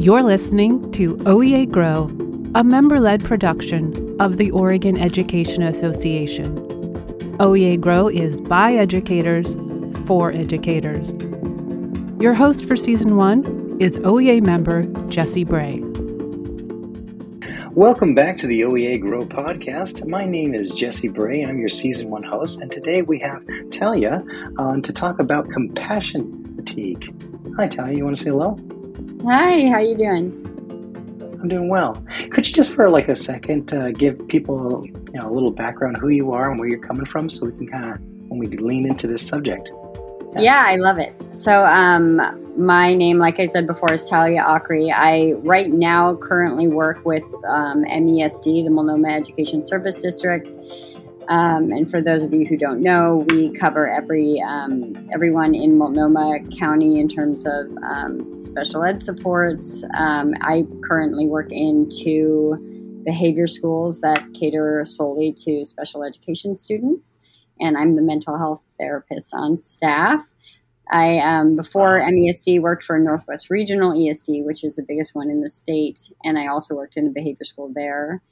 You're listening to OEA Grow, a member led production of the Oregon Education Association. OEA Grow is by educators for educators. Your host for season one is OEA member Jesse Bray. Welcome back to the OEA Grow podcast. My name is Jesse Bray. And I'm your season one host, and today we have Talia on to talk about compassion fatigue. Hi, Talia. You want to say hello? Hi, how you doing? I'm doing well. Could you just for like a second uh, give people you know a little background who you are and where you're coming from, so we can kind of when we lean into this subject. Yeah. yeah, I love it. So, um, my name, like I said before, is Talia Akre. I right now currently work with um, MESD, the Multnomah Education Service District, um, and for those of you who don't know, we cover every um, everyone in Multnomah County in terms of um, special ed supports. Um, I currently work in two behavior schools that cater solely to special education students, and I'm the mental health therapist on staff. I um, before MESD worked for Northwest Regional ESD, which is the biggest one in the state, and I also worked in a behavior school there.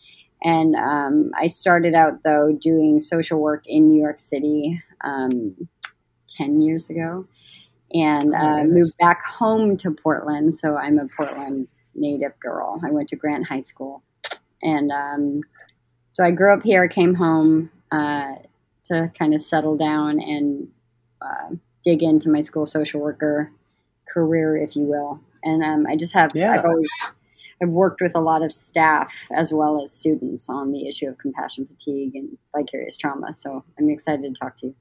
And um, I started out, though, doing social work in New York City um, 10 years ago and oh, uh, moved back home to Portland. So I'm a Portland native girl. I went to Grant High School. And um, so I grew up here, came home uh, to kind of settle down and uh, dig into my school social worker career, if you will. And um, I just have, yeah. I've always I've worked with a lot of staff as well as students on the issue of compassion fatigue and vicarious trauma. So I'm excited to talk to you.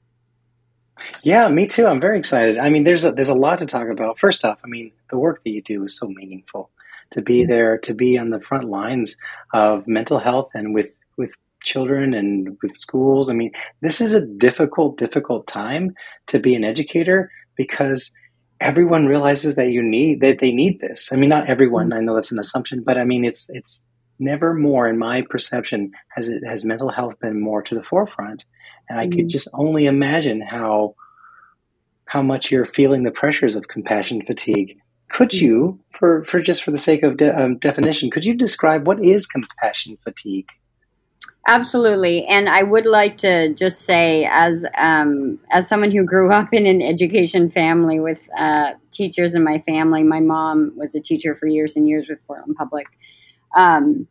Yeah, me too. I'm very excited. I mean, there's a, there's a lot to talk about. First off, I mean, the work that you do is so meaningful. To be mm-hmm. there, to be on the front lines of mental health and with with children and with schools. I mean, this is a difficult, difficult time to be an educator because everyone realizes that you need that they need this. I mean, not everyone. Mm-hmm. I know that's an assumption, but I mean, it's it's never more in my perception has it has mental health been more to the forefront, and I mm-hmm. could just only imagine how how much you're feeling the pressures of compassion fatigue. Could mm-hmm. you, for for just for the sake of de- um, definition, could you describe what is compassion fatigue? Absolutely, and I would like to just say, as um, as someone who grew up in an education family with uh, teachers in my family, my mom was a teacher for years and years with Portland Public. Um,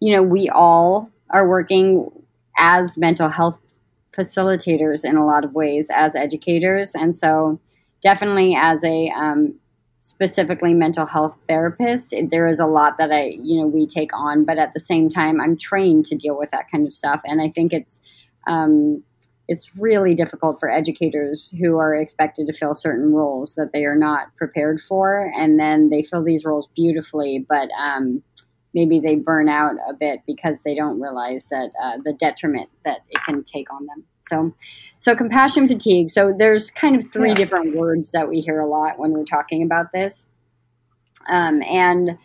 you know, we all are working as mental health facilitators in a lot of ways as educators, and so definitely as a um, specifically mental health therapist. There is a lot that i you know we take on but at the same time i'm trained to deal with that kind of stuff. And i think it's um, it's really difficult for educators who are expected to fill certain roles that they are not prepared for. And then they fill these roles beautifully but um, maybe they burn out a bit because they don't realize that uh, the detriment that it can take on them so, so compassion fatigue. So there's kind of three yeah. different words that we hear a lot when we're talking about this, um, and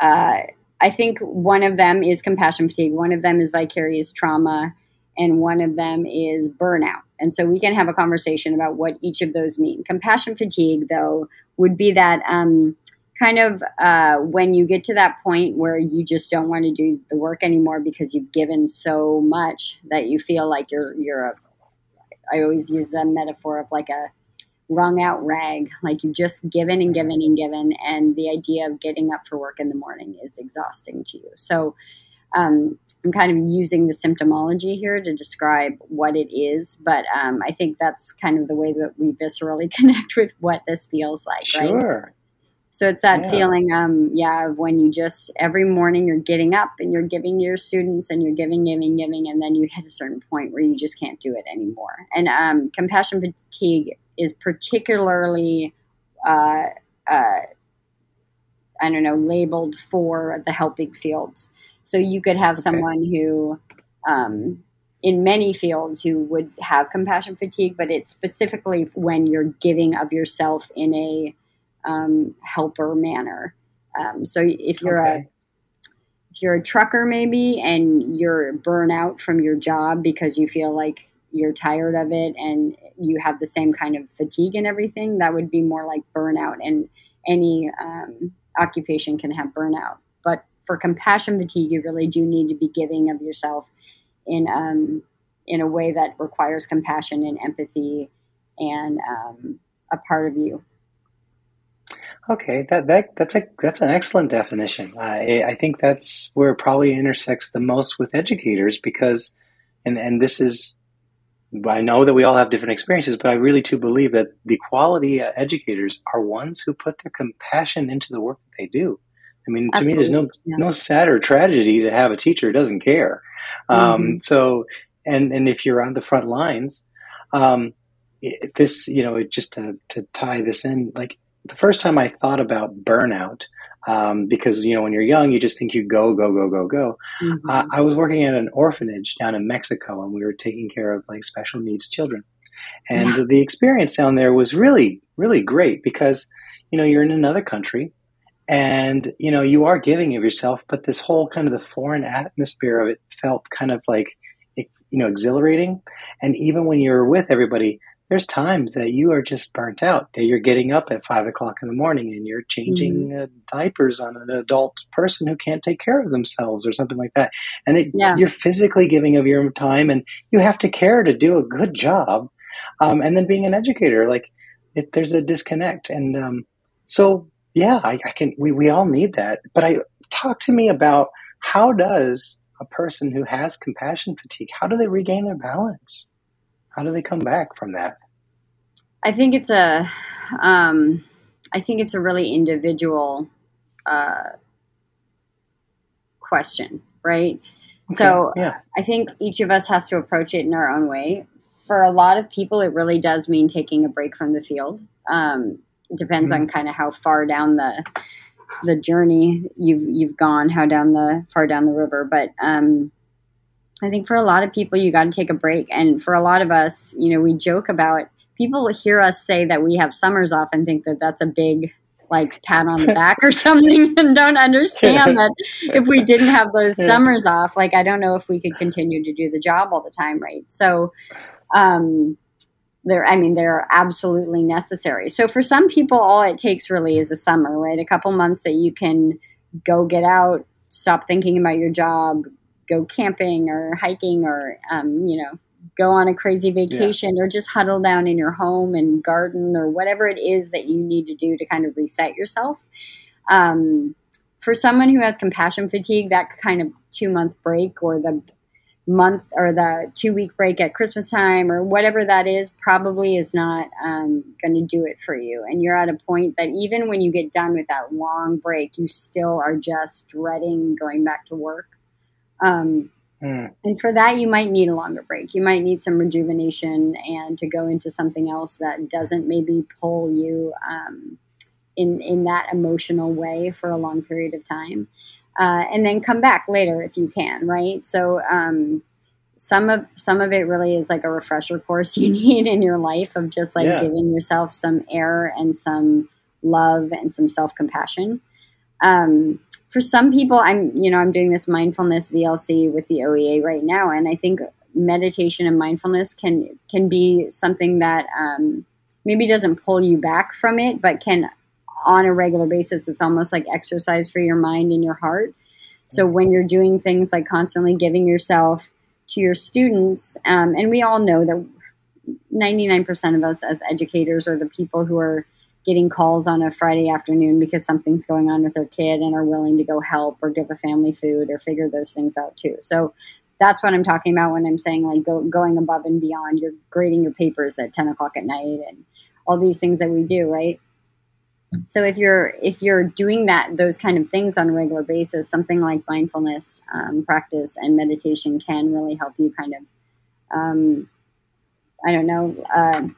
uh, I think one of them is compassion fatigue. One of them is vicarious trauma, and one of them is burnout. And so we can have a conversation about what each of those mean. Compassion fatigue, though, would be that. Um, kind of uh, when you get to that point where you just don't want to do the work anymore because you've given so much that you feel like you're you're a I always use the metaphor of like a wrung out rag. Like you've just given and given and given and the idea of getting up for work in the morning is exhausting to you. So um, i'm kind of using the symptomology here to describe what it is but um, i think that's kind of the way that we viscerally connect with what this feels like sure. right so it's that yeah. feeling, um, yeah, of when you just every morning you're getting up and you're giving your students and you're giving, giving, giving, and then you hit a certain point where you just can't do it anymore. And um, compassion fatigue is particularly, uh, uh, I don't know, labeled for the helping fields. So you could have okay. someone who, um, in many fields, who would have compassion fatigue, but it's specifically when you're giving of yourself in a um, helper manner. Um, so if you're okay. a if you're a trucker maybe and you're burnout from your job because you feel like you're tired of it and you have the same kind of fatigue and everything, that would be more like burnout. And any um, occupation can have burnout. But for compassion fatigue, you really do need to be giving of yourself in um, in a way that requires compassion and empathy and um, a part of you. Okay, that, that that's a that's an excellent definition. I I think that's where it probably intersects the most with educators because, and and this is, I know that we all have different experiences, but I really do believe that the quality educators are ones who put their compassion into the work that they do. I mean, to Absolutely. me, there's no yeah. no sadder tragedy to have a teacher who doesn't care. Um, mm-hmm. So, and and if you're on the front lines, um, this you know, just to to tie this in, like the first time I thought about burnout, um, because you know when you're young, you just think you go, go, go, go, go. Mm-hmm. Uh, I was working at an orphanage down in Mexico, and we were taking care of like special needs children, and yeah. the experience down there was really, really great because you know you're in another country, and you know you are giving of yourself, but this whole kind of the foreign atmosphere of it felt kind of like you know exhilarating, and even when you're with everybody there's times that you are just burnt out that you're getting up at five o'clock in the morning and you're changing mm-hmm. uh, diapers on an adult person who can't take care of themselves or something like that and it, yeah. you're physically giving of your time and you have to care to do a good job um, and then being an educator like it, there's a disconnect and um, so yeah I, I can we, we all need that but i talk to me about how does a person who has compassion fatigue how do they regain their balance how do they come back from that? I think it's a, um, I think it's a really individual uh, question, right? Okay, so yeah. I think each of us has to approach it in our own way. For a lot of people, it really does mean taking a break from the field. Um, it depends mm-hmm. on kind of how far down the the journey you've you've gone, how down the far down the river. But um, I think for a lot of people, you got to take a break. And for a lot of us, you know, we joke about people hear us say that we have summers off and think that that's a big like pat on the back or something and don't understand that if we didn't have those summers off like i don't know if we could continue to do the job all the time right? So um they're i mean they're absolutely necessary. So for some people all it takes really is a summer right? A couple months that you can go get out stop thinking about your job go camping or hiking or um, you know go on a crazy vacation yeah. or just huddle down in your home and garden or whatever it is that you need to do to kind of reset yourself. Um, for someone who has compassion fatigue that kind of two month break or the month or the two week break at christmas time or whatever that is probably is not um, going to do it for you. And you're at a point that even when you get done with that long break you still are just dreading going back to work. Um, mm. And for that, you might need a longer break. You might need some rejuvenation and to go into something else that doesn't maybe pull you um, in in that emotional way for a long period of time, uh, and then come back later if you can. Right. So. Um, some of some of it really is like a refresher course you need in your life of just like yeah. giving yourself some air and some love and some self compassion. Um, for some people, I'm you know I'm doing this mindfulness VLC with the OEA right now, and I think meditation and mindfulness can can be something that um, maybe doesn't pull you back from it, but can on a regular basis. It's almost like exercise for your mind and your heart. So when you're doing things like constantly giving yourself to your students, um, and we all know that 99% of us as educators are the people who are getting calls on a Friday afternoon because something's going on with their kid and are willing to go help or give a family food or figure those things out too. So that's what I'm talking about when I'm saying like go, going above and beyond. You're grading your papers at 10 o'clock at night and all these things that we do, right? So if you're if you're doing that those kind of things on a regular basis, something like mindfulness um, practice and meditation can really help you kind of, um, I don't know, uh,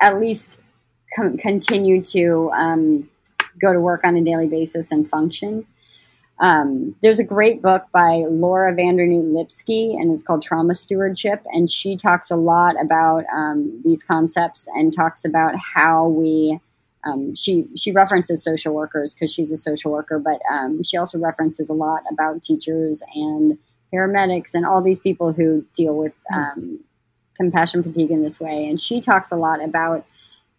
at least com- continue to um, go to work on a daily basis and function. Um, there's a great book by Laura van Dernoot Lipsky, and it's called Trauma Stewardship. And she talks a lot about um, these concepts and talks about how we. Um, she she references social workers because she's a social worker, but um, she also references a lot about teachers and paramedics and all these people who deal with um, compassion fatigue in this way. And she talks a lot about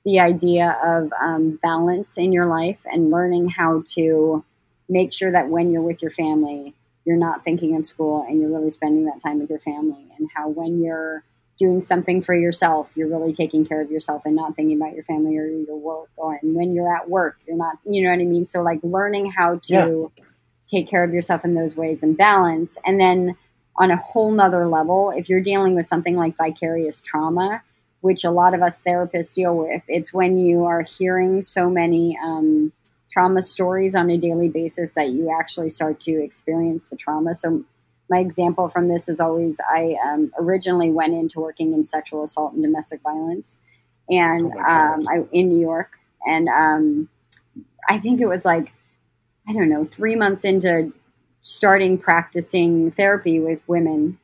the idea of um, balance in your life and learning how to make sure that when you're with your family, you're not thinking of school and you're really spending that time with your family, and how when you're doing something for yourself, you're really taking care of yourself and not thinking about your family or your work. Or, and when you're at work, you're not, you know what I mean? So, like, learning how to yeah. take care of yourself in those ways and balance. And then, on a whole nother level, if you're dealing with something like vicarious trauma, which a lot of us therapists deal with, it's when you are hearing so many um, trauma stories on a daily basis that you actually start to experience the trauma. So, my example from this is always I um, originally went into working in sexual assault and domestic violence, and oh um, I in New York, and um, I think it was like I don't know three months into starting practicing therapy with women.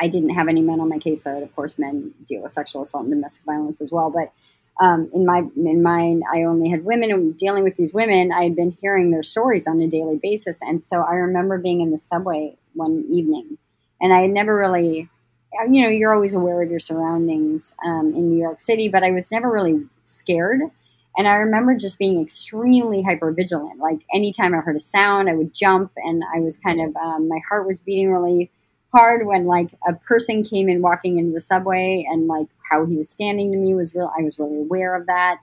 I didn't have any men on my case, so of course men deal with sexual assault and domestic violence as well, but um, in my in mine, I only had women and dealing with these women. I had been hearing their stories on a daily basis, and so I remember being in the subway one evening, and I had never really, you know, you're always aware of your surroundings um, in New York City, but I was never really scared. And I remember just being extremely hyper vigilant. Like anytime I heard a sound, I would jump, and I was kind of um, my heart was beating really hard when like a person came in walking into the subway and like how he was standing to me was real I was really aware of that.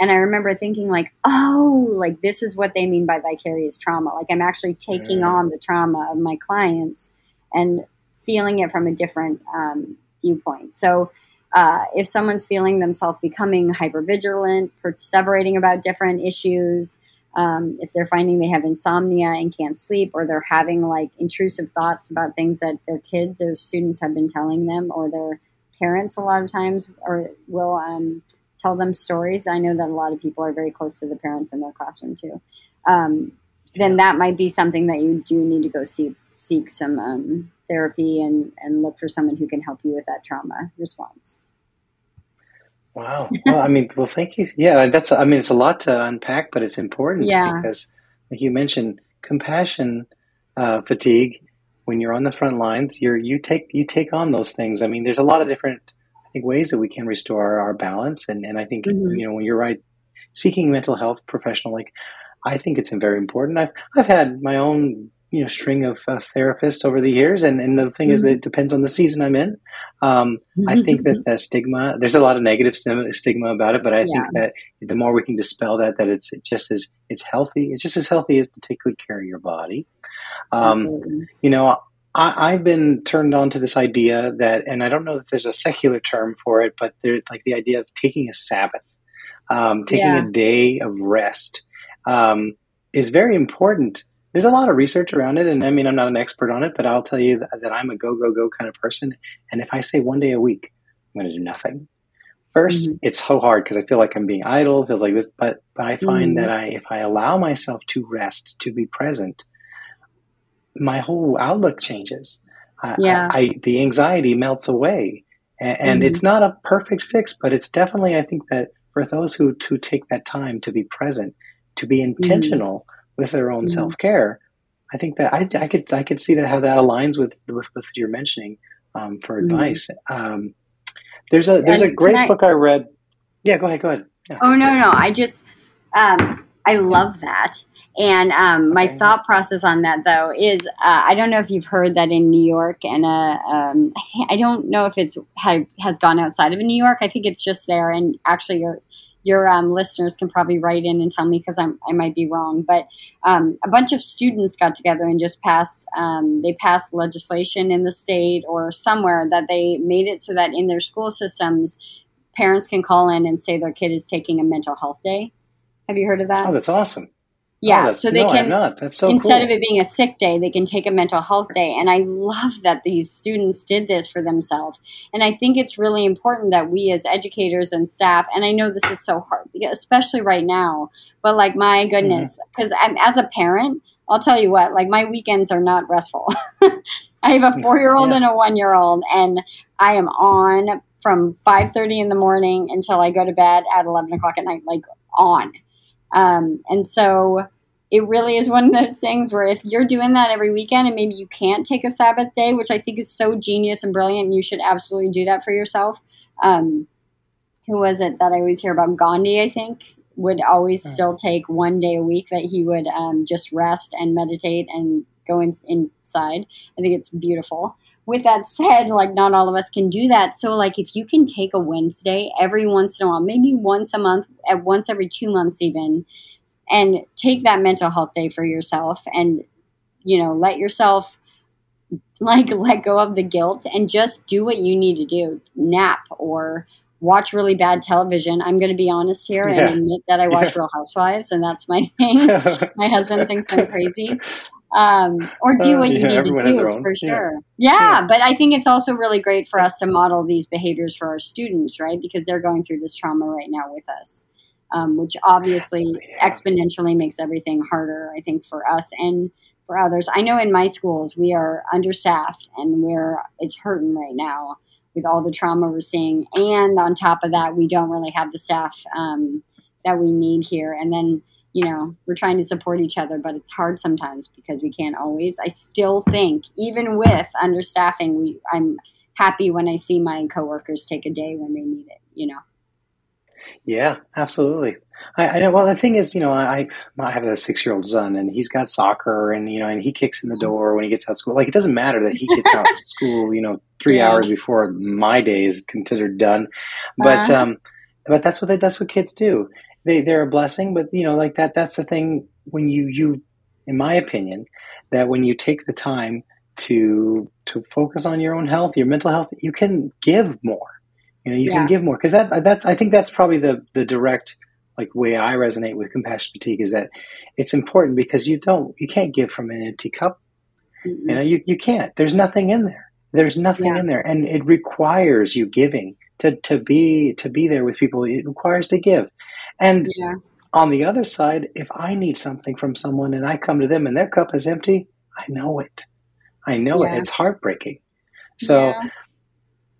And I remember thinking like, oh, like this is what they mean by vicarious trauma. Like I'm actually taking on the trauma of my clients and feeling it from a different um, viewpoint. So uh, if someone's feeling themselves becoming hypervigilant, perseverating about different issues, um, if they're finding they have insomnia and can't sleep, or they're having like intrusive thoughts about things that their kids or students have been telling them, or their parents a lot of times or will um, tell them stories. I know that a lot of people are very close to the parents in their classroom too. Um, then that might be something that you do need to go see, seek some um, therapy and, and look for someone who can help you with that trauma response. Wow. Well, I mean, well, thank you. Yeah, that's. I mean, it's a lot to unpack, but it's important yeah. because, like you mentioned, compassion uh, fatigue. When you're on the front lines, you're you take you take on those things. I mean, there's a lot of different, I think, ways that we can restore our balance. And and I think mm-hmm. you know when you're right, seeking mental health professional, like I think it's very important. I've I've had my own you know string of uh, therapists over the years. And, and the thing mm-hmm. is that it depends on the season i'm in. Um, i think that the stigma there's a lot of negative stigma about it but i yeah. think that the more we can dispel that that it's it just as it's healthy. It's just as healthy as to take good care of your body. Um, you know I, have been turned on to this idea that and i don't know if there's a secular term for it but there's like the idea of taking a sabbath um, taking yeah. a day of rest um, is very important there's a lot of research around it and i mean i'm not an expert on it but i'll tell you that, that i'm a go go go kind of person and if i say one day a week i'm going to do nothing 1st mm-hmm. it's so hard because i feel like i'm being idle feels like this but but i find mm-hmm. that i if i allow myself to rest to be present my whole outlook changes yeah. I, I the anxiety melts away and, and mm-hmm. it's not a perfect fix but it's definitely i think that for those who to take that time to be present to be mm-hmm. intentional with their own mm-hmm. self care. I think that I, I, could I could see that how that aligns with with what you're mentioning um, for mm-hmm. advice. Um, there's a there's and a great I, book I read. Yeah, go ahead. Go ahead. Yeah. Oh no no I just um, I love that. And um, my thought process on that, though, is uh, I don't know if you've heard that in New York, and uh, um, I don't know if it's have, has gone outside of New York. I think it's just there. And actually, you're your um, listeners can probably write in and tell me because I might be wrong. But um, a bunch of students got together and just passed. Um, they passed legislation in the state or somewhere that they made it so that in their school systems, parents can call in and say their kid is taking a mental health day. Have you heard of that? Oh, that's awesome. Yeah, oh, so they no, can not. That's so instead cool. of it being a sick day, they can take a mental health day. And I love that these students did this for themselves. And I think it's really important that we as educators and staff, and I know this is so hard, especially right now, but like my goodness, because mm-hmm. as a parent, I'll tell you what, like my weekends are not restful. I have a four year old and a one year old, and I am on from five thirty in the morning until I go to bed at eleven o'clock at night, like on. Um, and so it really is one of those things where if you're doing that every weekend and maybe you can't take a Sabbath day, which I think is so genius and brilliant, and you should absolutely do that for yourself. Um, who was it that I always hear about? Gandhi, I think, would always Hmm. still take one day a week that he would um, just rest and meditate and go in, inside. I think it's beautiful. With that said, like not all of us can do that. So, like, if you can take a Wednesday every once in a while, maybe once a month, at once every two months, even, and take that mental health day for yourself, and you know, let yourself like let go of the guilt and just do what you need to do. Nap or watch really bad television. I'm going to be honest here Yeah. and admit that I watch Yeah. Real Housewives, and that's my thing. my husband thinks I'm crazy. Um, or do Uh, what you yeah, need to do for Yeah. sure. Yeah. but I think it's also really great for us to model these behaviors for our students, right? Because they're going through this trauma right now with us, um, which obviously Yeah. exponentially makes everything harder, I think, for us and for others. I know in my schools we are understaffed and we're it's hurting right now with all the trauma we're seeing, and on top of that, we don't really have the staff um, that we need here. And then you know we're trying to support each other, but it's hard sometimes because we can't always. I still think even with understaffing, we I'm happy when I see my coworkers take a day when they need it. You know. Yeah, absolutely. I, I. Well, the thing is, you know, I I have a six year old son, and he's got soccer, and you know, and he kicks in the door when he gets out of school. Like it doesn't matter that he gets out of school, you know, three Yeah. hours before my day is considered done. But Uh-huh. um, but that's what they, that's what kids do. They they're a blessing, but you know, like that. That's the thing when you you, in my opinion, that when you take the time to to focus on your own health, your mental health, you can give more. You know, you Yeah. can give more because that that's I think that's probably the the direct like way I resonate with compassion fatigue is that it's important because you don't you can't give from an empty cup. Mm-mm. You know, you, you can't. There's nothing in there. There's nothing Yeah. in there. And it requires you giving to, to be to be there with people. It requires to give. And Yeah. on the other side, if I need something from someone and I come to them and their cup is empty, I know it. I know Yeah. it. It's heartbreaking. So Yeah.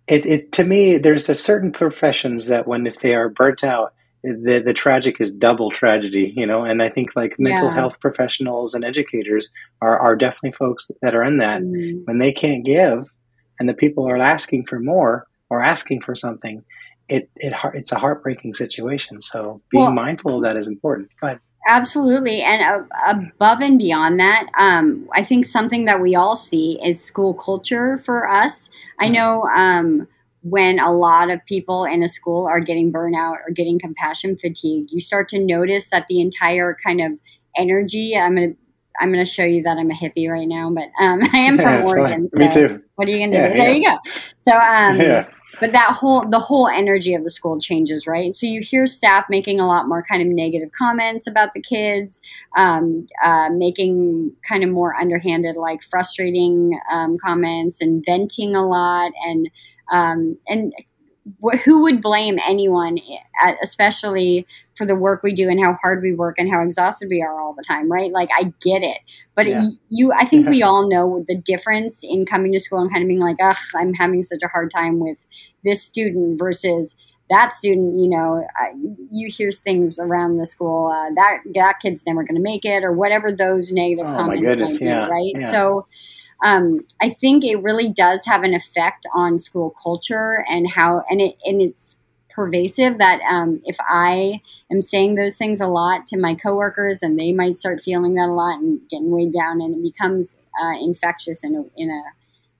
it, it to me, there's a certain professions that when if they are burnt out, the the tragic is double tragedy, you know. And I think like mental health professionals and educators are are definitely folks that are in that Mm. when they can't give, and the people are asking for more or asking for something. It it it's a heartbreaking situation. So being Well- mindful of that is important. Absolutely. And uh, above and beyond that, um, I think something that we all see is school culture for us. I know um, when a lot of people in a school are getting burnout or getting compassion fatigue, you start to notice that the entire kind of energy. I'm going to. I'm going to show you that I'm a hippie right now, but um, I am Yeah, from Oregon. So Me too. What are you going to Yeah, do? There you go. So, um, yeah. But that whole the whole energy of the school changes right? So you hear staff making a lot more kind of negative comments about the kids um, uh, making kind of more underhanded like frustrating um, comments and venting a lot and um, and wh- who would blame anyone especially for the work we do and how hard we work and how exhausted we are all the time right like i get it but Yeah. it, you i think we all know the difference in coming to school and kind of being like ugh i'm having such a hard time with this student versus that student, you know, uh, you hear things around the school uh, that that kid's never going to make it, or whatever those negative Oh, my comments goodness, might yeah, be, right? yeah. So, um, I think it really does have an effect on school culture and how, and it and it's pervasive. That um, if I am saying those things a lot to my coworkers, and they might start feeling that a lot and getting weighed down, and it becomes uh, infectious in a in a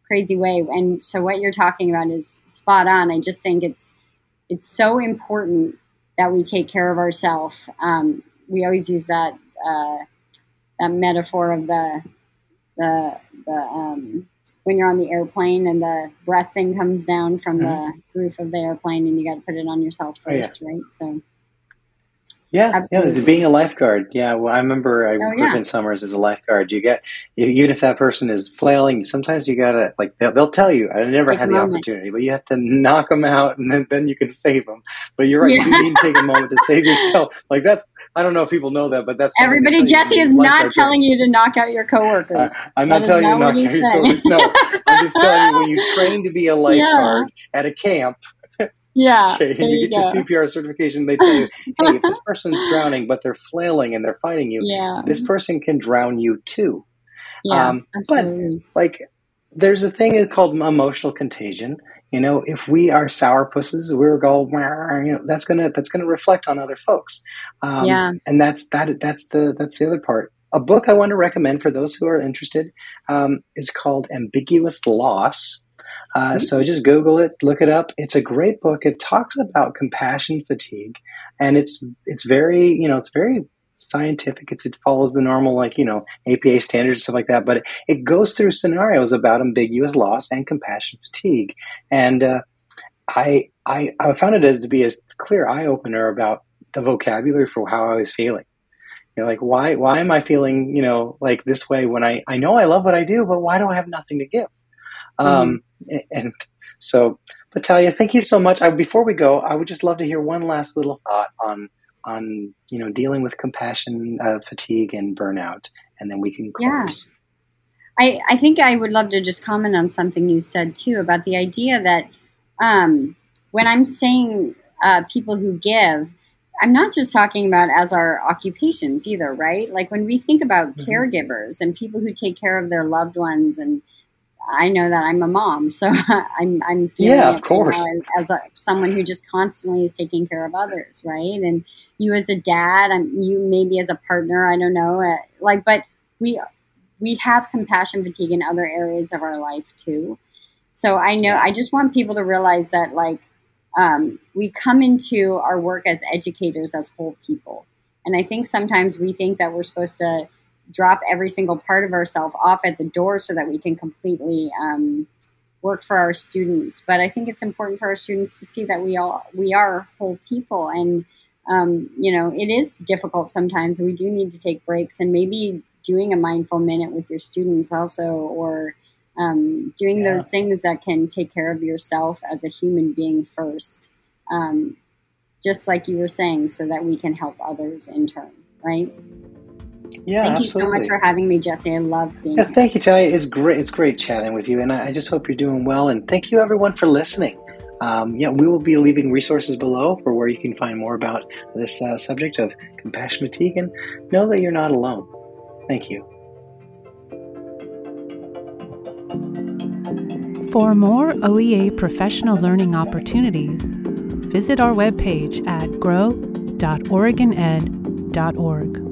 crazy way. And so, what you're talking about is spot on. I just think it's it's so important that we take care of ourselves. Um, we always use that uh, that metaphor of the the the um, when you're on the airplane and the breath thing comes down from the roof of the airplane and you got to put it on yourself Mm-hmm. Oh, yeah. first, right? So Yeah, Absolutely. yeah. Being a lifeguard, yeah. Well, I remember I Oh, worked yeah. in summers as a lifeguard. You get even if that person is flailing, sometimes you gotta like they'll, they'll tell you. I never Take had the moment. opportunity, but you have to knock them out, and then, then you can save them. But you're right. Yeah. You need to take a moment to save yourself. Like that's I don't know if people know that, but that's everybody, Jesse is not telling you to knock out your coworkers. Uh, I'm not is telling you to knock out your coworkers. No, I'm just telling you when you train to be a lifeguard at a camp, yeah, okay, and you you get go. your CPR certification, they tell you, hey, if this person's drowning but they're flailing and they're fighting you, yeah, this person can drown you too. yeah, um, but- Like, there's a thing called emotional contagion. You know, if we are sour sourpusses, we're all, you know, that's gonna that's gonna reflect on other folks. Um, yeah, and that's that. That's the that's the other part. A book I want to recommend for those who are interested um, is called Ambiguous Loss. Uh, mm-hmm. So just Google it, look it up. It's a great book. It talks about compassion fatigue, and it's it's very you know it's very scientific. It's, it follows the normal, like, you know, APA standards and stuff like that, but it, it goes through scenarios about ambiguous loss and compassion fatigue. And uh, I, I, I found it as to be a clear eye opener about the vocabulary for how I was feeling. You know, like why why am I feeling you know like this way when I I know I love what I do, but why do I have nothing to give? Um, and so, Natalia, thank you so much. I, before we go, I would just love to hear one last little thought on on you know dealing with compassion uh, fatigue and burnout and then we can close yeah. I, I think I would love to just comment on something you said too about the idea that um, when I'm saying uh, people who give, I'm not just talking about as our occupations either, right? Like when we think about mm-hmm. caregivers and people who take care of their loved ones and I know that I'm a mom, so I'm I'm feeling yeah, of course, as, a, someone who just constantly is taking care of others, right? And you as a dad, I'm, you maybe as a partner, I don't know, uh, like, but we we have compassion fatigue in other areas of our life too. So I know I just want people to realize that like um, we come into our work as educators as whole people, and I think sometimes we think that we're supposed to drop every single part of ourselves off at the door so that we can completely um, work for our students. But I think it's important for our students to see that we all we are whole people, and um, you know it is difficult sometimes. We do need to take breaks, and maybe doing a mindful minute with your students also, or um, doing yeah. those things that can take care of yourself as a human being first. Um, just like you were saying, so that we can help others in turn, right? Yeah, thank absolutely. you so much for having me, Jesse. I love being. Yeah, here. thank you, Talia. It's great. It's great chatting with you, and I, I just hope you're doing well. And thank you, everyone, for listening. Um, yeah, we will be leaving resources below for where you can find more about this uh, subject of compassion fatigue, and know that you're not alone. Thank you. For more OEA professional learning opportunities, visit our webpage at grow.oregoned.org.